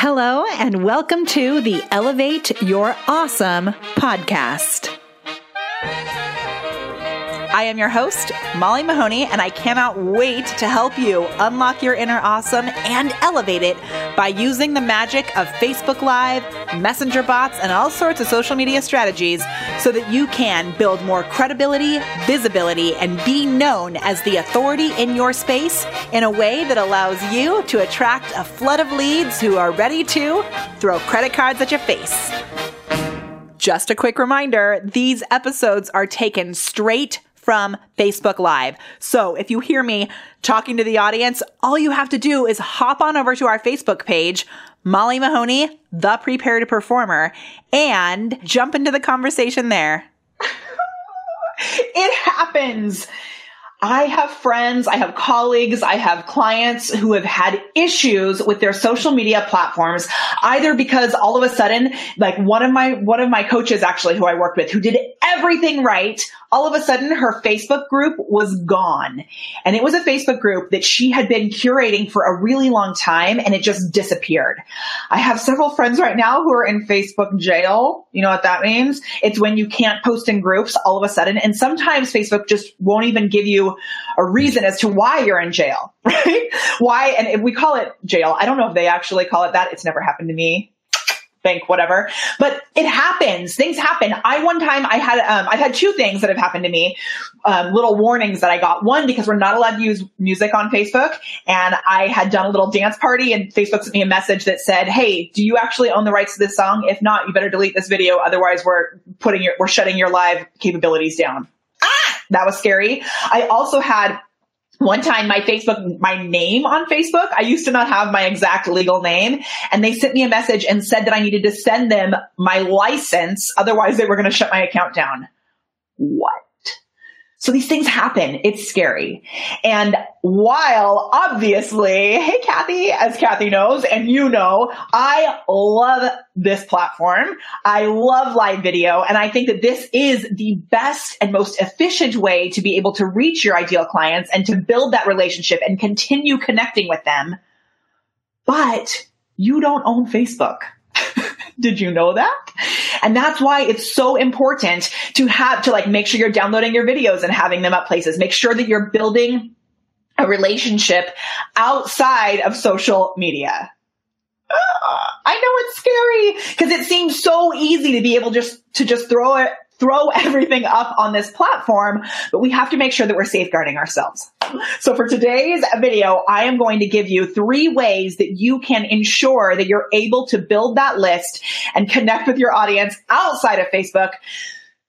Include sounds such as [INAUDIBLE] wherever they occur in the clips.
Hello, and welcome to the Elevate Your Awesome podcast. I am your host, Molly Mahoney, and I cannot wait to help you unlock your inner awesome and elevate it by using the magic of Facebook Live, Messenger bots, and all sorts of social media strategies so that you can build more credibility, visibility, and be known as the authority in your space in a way that allows you to attract a flood of leads who are ready to throw credit cards at your face. Just a quick reminder these episodes are taken straight from Facebook Live. So if you hear me talking to the audience, all you have to do is hop on over to our Facebook page, Molly Mahoney, the prepared performer, and jump into the conversation there. [LAUGHS] it happens. I have friends, I have colleagues, I have clients who have had issues with their social media platforms, either because all of a sudden, like one of my, one of my coaches actually who I worked with who did everything right, all of a sudden her Facebook group was gone. And it was a Facebook group that she had been curating for a really long time and it just disappeared. I have several friends right now who are in Facebook jail. You know what that means? It's when you can't post in groups all of a sudden. And sometimes Facebook just won't even give you a reason as to why you're in jail, [LAUGHS] right? Why? And we call it jail. I don't know if they actually call it that. It's never happened to me bank, whatever. But it happens. Things happen. I one time I had um, I've had two things that have happened to me. Um, little warnings that I got. One because we're not allowed to use music on Facebook, and I had done a little dance party, and Facebook sent me a message that said, "Hey, do you actually own the rights to this song? If not, you better delete this video. Otherwise, we're putting your we're shutting your live capabilities down." That was scary. I also had one time my Facebook, my name on Facebook, I used to not have my exact legal name and they sent me a message and said that I needed to send them my license. Otherwise they were going to shut my account down. What? So these things happen. It's scary. And while obviously, hey, Kathy, as Kathy knows, and you know, I love this platform. I love live video. And I think that this is the best and most efficient way to be able to reach your ideal clients and to build that relationship and continue connecting with them. But you don't own Facebook. Did you know that? And that's why it's so important to have to like make sure you're downloading your videos and having them up places. Make sure that you're building a relationship outside of social media. Ah, I know it's scary because it seems so easy to be able just to just throw it throw everything up on this platform, but we have to make sure that we're safeguarding ourselves. [LAUGHS] So for today's video, I am going to give you three ways that you can ensure that you're able to build that list and connect with your audience outside of Facebook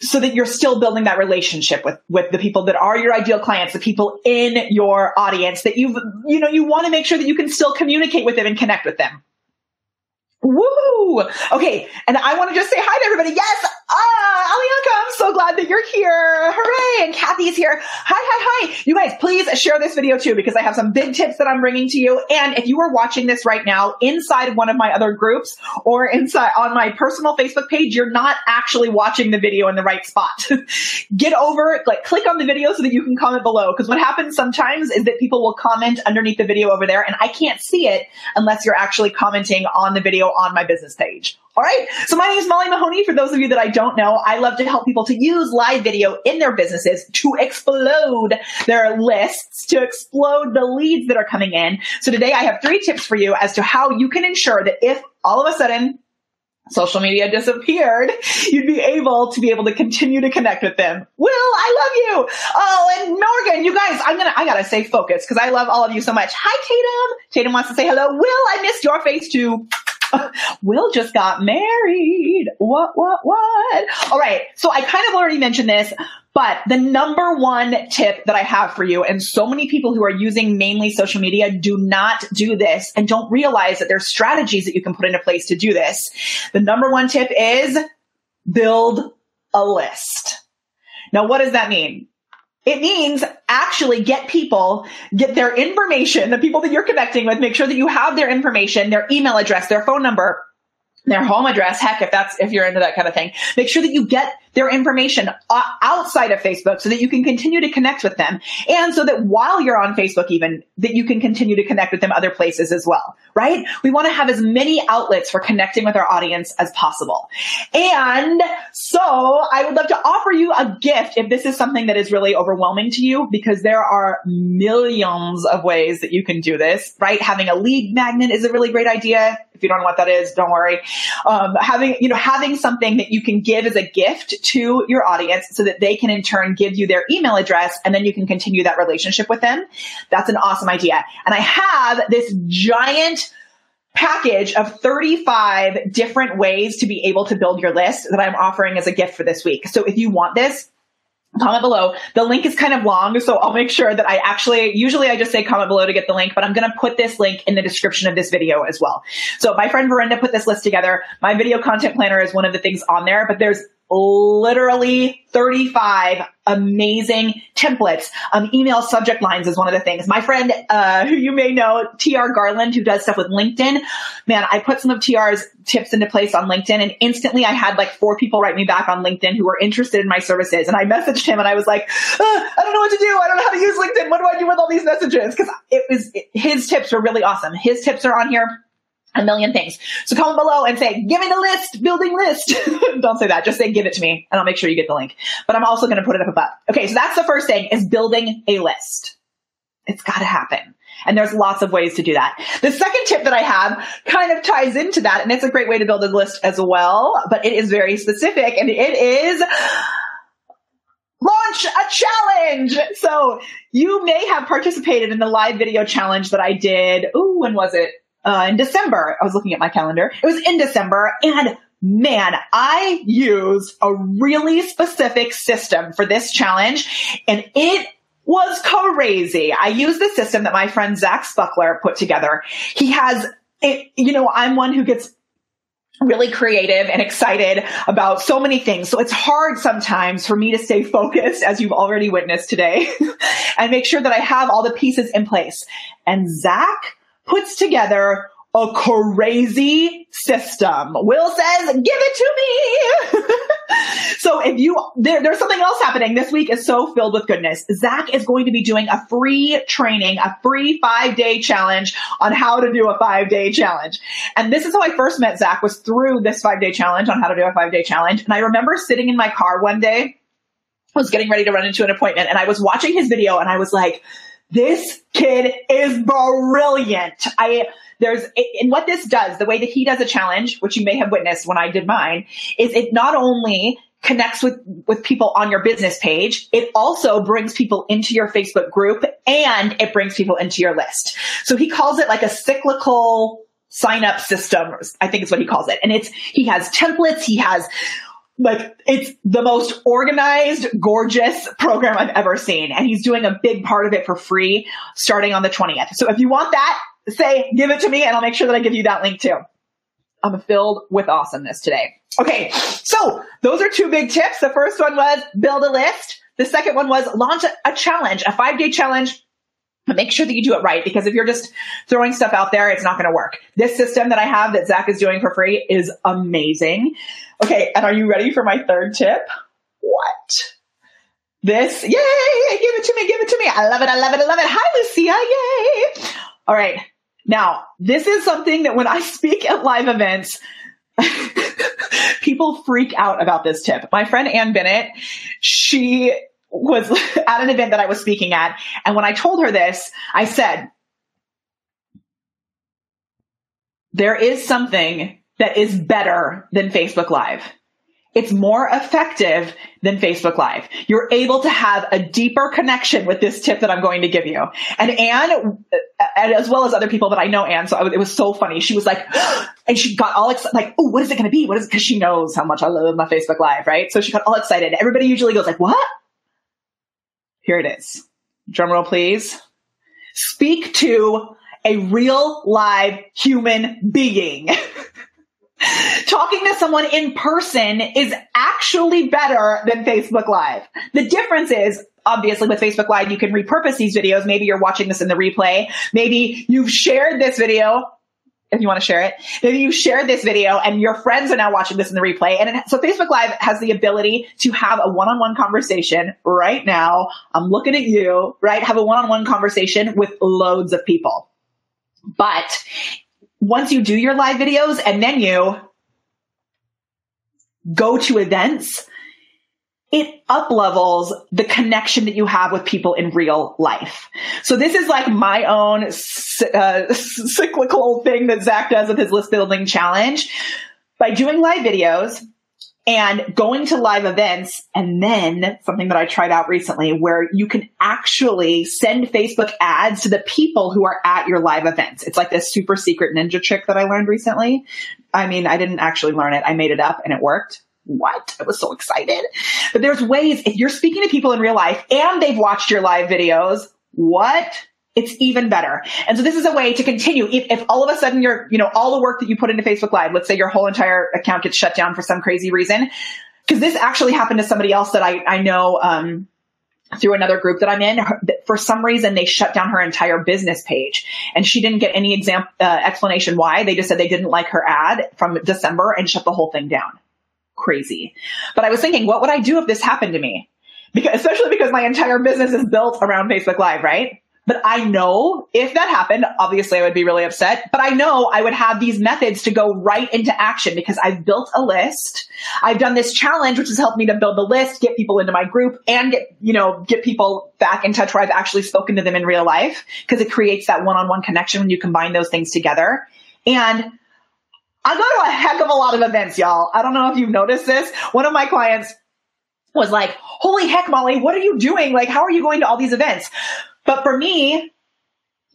so that you're still building that relationship with, with the people that are your ideal clients, the people in your audience that you've, you know, you want to make sure that you can still communicate with them and connect with them. Woo! Okay, and I want to just say hi to everybody. Yes, ah, Alianka, I'm so glad that you're here. Hooray! And Kathy's here. Hi, hi, hi. You guys, please share this video too because I have some big tips that I'm bringing to you. And if you are watching this right now inside one of my other groups or inside on my personal Facebook page, you're not actually watching the video in the right spot. [LAUGHS] Get over, like click on the video so that you can comment below. Because what happens sometimes is that people will comment underneath the video over there and I can't see it unless you're actually commenting on the video on my business page. All right. So my name is Molly Mahoney. For those of you that I don't know, I love to help people to use live video in their businesses to explode their lists, to explode the leads that are coming in. So today I have three tips for you as to how you can ensure that if all of a sudden social media disappeared, you'd be able to be able to continue to connect with them. Will, I love you. Oh, and Morgan, you guys, I'm gonna, I gotta stay focused because I love all of you so much. Hi, Tatum. Tatum wants to say hello. Will, I missed your face too. [LAUGHS] Will just got married. What, what, what? All right. So I kind of already mentioned this, but the number one tip that I have for you, and so many people who are using mainly social media do not do this and don't realize that there's strategies that you can put into place to do this. The number one tip is build a list. Now, what does that mean? It means actually get people, get their information, the people that you're connecting with, make sure that you have their information, their email address, their phone number, their home address. Heck, if that's, if you're into that kind of thing, make sure that you get their information outside of Facebook so that you can continue to connect with them. And so that while you're on Facebook, even that you can continue to connect with them other places as well, right? We want to have as many outlets for connecting with our audience as possible. And so I would love to offer you a gift if this is something that is really overwhelming to you because there are millions of ways that you can do this, right? Having a lead magnet is a really great idea. If you don't know what that is, don't worry. Um, having, you know, having something that you can give as a gift to your audience so that they can in turn give you their email address and then you can continue that relationship with them. That's an awesome idea. And I have this giant package of 35 different ways to be able to build your list that I'm offering as a gift for this week. So if you want this, comment below. The link is kind of long, so I'll make sure that I actually, usually I just say comment below to get the link, but I'm going to put this link in the description of this video as well. So my friend Verinda put this list together. My video content planner is one of the things on there, but there's literally 35 amazing templates. Um, email subject lines is one of the things. My friend, uh, who you may know, TR Garland, who does stuff with LinkedIn, man, I put some of TR's tips into place on LinkedIn and instantly I had like four people write me back on LinkedIn who were interested in my services. And I messaged him and I was like, I don't know what to do. I don't know how to use LinkedIn. What do I do with all these messages? Cause it was, his tips were really awesome. His tips are on here a million things. So comment below and say, give me the list, building list. [LAUGHS] Don't say that. Just say, give it to me and I'll make sure you get the link. But I'm also going to put it up above. Okay. So that's the first thing is building a list. It's got to happen. And there's lots of ways to do that. The second tip that I have kind of ties into that. And it's a great way to build a list as well, but it is very specific and it is launch a challenge. So you may have participated in the live video challenge that I did. Ooh, when was it? Uh, in December. I was looking at my calendar. It was in December and man, I used a really specific system for this challenge and it was crazy. I used the system that my friend Zach Spuckler put together. He has it, you know, I'm one who gets really creative and excited about so many things. So it's hard sometimes for me to stay focused as you've already witnessed today [LAUGHS] and make sure that I have all the pieces in place. And Zach puts together a crazy system. Will says, give it to me. [LAUGHS] so if you, there, there's something else happening. This week is so filled with goodness. Zach is going to be doing a free training, a free five day challenge on how to do a five day challenge. And this is how I first met Zach was through this five day challenge on how to do a five day challenge. And I remember sitting in my car one day, I was getting ready to run into an appointment and I was watching his video and I was like, this kid is brilliant. I, there's, and what this does, the way that he does a challenge, which you may have witnessed when I did mine, is it not only connects with, with people on your business page. It also brings people into your Facebook group and it brings people into your list. So he calls it like a cyclical sign up system. I think is what he calls it. And it's, he has templates. He has like it's the most organized, gorgeous program I've ever seen. And he's doing a big part of it for free starting on the 20th. So if you want that, say, give it to me and I'll make sure that I give you that link too. I'm filled with awesomeness today. Okay. So those are two big tips. The first one was build a list. The second one was launch a, challenge, a five day challenge make sure that you do it right because if you're just throwing stuff out there, it's not going to work. This system that I have that Zach is doing for free is amazing. Okay. And are you ready for my third tip? What? This, yay, give it to me, give it to me. I love it, I love it, I love it. Hi, Lucia, yay. All right. Now, this is something that when I speak at live events, [LAUGHS] people freak out about this tip. My friend Ann Bennett, she was [LAUGHS] at an event that I was speaking at. And when I told her this, I said, there is something that is better than Facebook Live. It's more effective than Facebook Live. You're able to have a deeper connection with this tip that I'm going to give you. And Anne, uh, as well as other people that I know Anne, so it was so funny. She was like, [GASPS] and she got all excited, like, oh, what is it going to be? What is it? Cause she knows how much I love my Facebook Live, right? So she got all excited. Everybody usually goes like, what? Here it is. Drum roll, please. Speak to a real live human being. [LAUGHS] Talking to someone in person is actually better than Facebook Live. The difference is obviously with Facebook Live, you can repurpose these videos. Maybe you're watching this in the replay. Maybe you've shared this video if you want to share it. Maybe you shared this video and your friends are now watching this in the replay. And it, so Facebook Live has the ability to have a one-on-one conversation right now. I'm looking at you, right? Have a one-on-one conversation with loads of people. But once you do your live videos and then you go to events, it up levels the connection that you have with people in real life. So this is like my own uh, [LAUGHS] cyclical thing that Zach does with his list building challenge. By doing live videos and going to live events, and then something that I tried out recently where you can actually send Facebook ads to the people who are at your live events. It's like this super secret ninja trick that I learned recently. I mean, I didn't actually learn it. I made it up and it worked what? I was so excited. But there's ways, if you're speaking to people in real life and they've watched your live videos, what? It's even better. And so this is a way to continue. If, if all of a sudden you're, you know, all the work that you put into Facebook Live, let's say your whole entire account gets shut down for some crazy reason, because this actually happened to somebody else that I, I know, um, through another group that I'm in. For some reason, they shut down her entire business page, and she didn't get any exam uh, explanation why. They just said they didn't like her ad from December and shut the whole thing down crazy. But I was thinking, what would I do if this happened to me? Because, especially because my entire business is built around Facebook Live, right? But I know if that happened, obviously I would be really upset, but I know I would have these methods to go right into action because I've built a list. I've done this challenge, which has helped me to build the list, get people into my group and get, you know, get people back in touch where I've actually spoken to them in real life because it creates that one-on-one connection when you combine those things together. And I go to a heck of a lot of events, y'all. I don't know if you've noticed this. One of my clients was like, holy heck, Molly, what are you doing? Like, how are you going to all these events? But for me,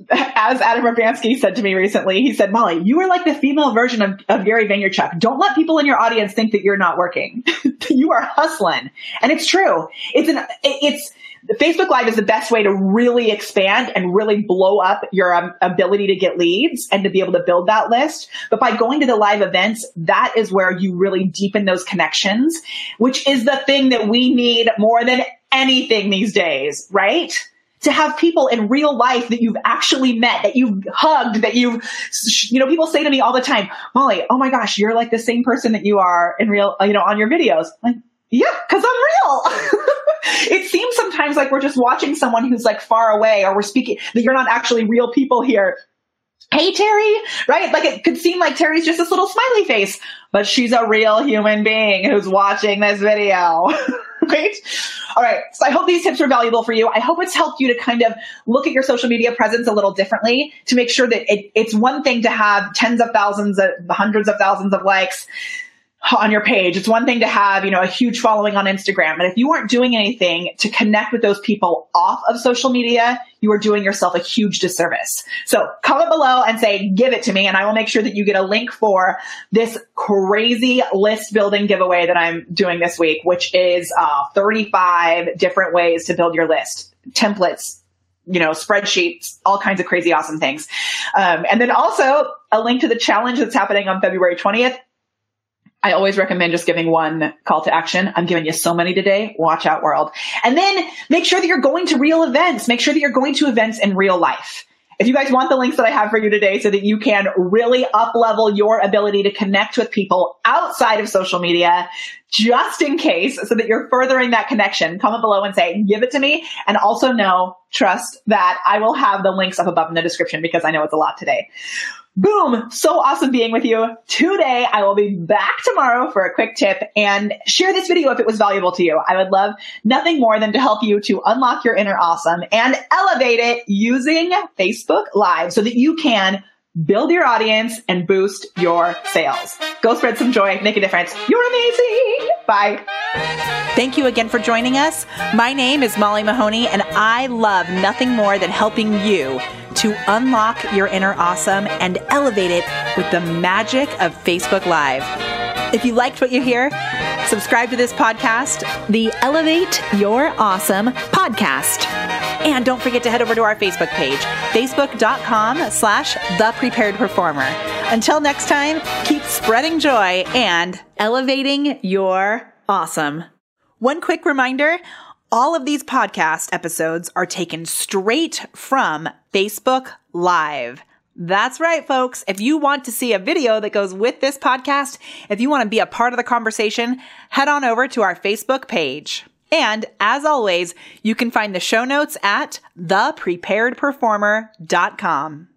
as Adam Urbanski said to me recently, he said, Molly, you are like the female version of, of Gary Vaynerchuk. Don't let people in your audience think that you're not working. [LAUGHS] [LAUGHS] you are hustling. And it's true. It's an, it's, Facebook Live is the best way to really expand and really blow up your um, ability to get leads and to be able to build that list. But by going to the live events, that is where you really deepen those connections, which is the thing that we need more than anything these days, right? To have people in real life that you've actually met, that you've hugged, that you've, you know, people say to me all the time, Molly, oh my gosh, you're like the same person that you are in real, uh, you know, on your videos. I'm like, yeah, cause I'm real. [LAUGHS] it seems sometimes like we're just watching someone who's like far away or we're speaking that you're not actually real people here. Hey Terry, right? Like it could seem like Terry's just this little smiley face, but she's a real human being who's watching this video. [LAUGHS] right? All right. So I hope these tips are valuable for you. I hope it's helped you to kind of look at your social media presence a little differently to make sure that it, it's one thing to have tens of thousands of hundreds of thousands of likes on your page. It's one thing to have, you know, a huge following on Instagram. But if you aren't doing anything to connect with those people off of social media, you are doing yourself a huge disservice. So comment below and say, give it to me. And I will make sure that you get a link for this crazy list building giveaway that I'm doing this week, which is uh, 35 different ways to build your list, templates, you know, spreadsheets, all kinds of crazy awesome things. Um, and then also a link to the challenge that's happening on February 20th. I always recommend just giving one call to action. I'm giving you so many today. Watch out world. And then make sure that you're going to real events. Make sure that you're going to events in real life. If you guys want the links that I have for you today so that you can really up level your ability to connect with people outside of social media, just in case, so that you're furthering that connection, comment below and say, give it to me. And also know, trust that I will have the links up above in the description because I know it's a lot today. Boom. So awesome being with you today. I will be back tomorrow for a quick tip and share this video if it was valuable to you. I would love nothing more than to help you to unlock your inner awesome and elevate it using Facebook Live so that you can build your audience and boost your sales. Go spread some joy, make a difference. You're amazing. Bye. Thank you again for joining us. My name is Molly Mahoney, and I love nothing more than helping you to unlock your inner awesome and elevate it with the magic of Facebook Live. If you liked what you hear, subscribe to this podcast, the Elevate Your Awesome podcast. And don't forget to head over to our Facebook page, facebook.com slash the prepared performer. Until next time, keep spreading joy and elevating your awesome. One quick reminder all of these podcast episodes are taken straight from Facebook Live. That's right, folks. If you want to see a video that goes with this podcast, if you want to be a part of the conversation, head on over to our Facebook page. And as always, you can find the show notes at thepreparedperformer.com.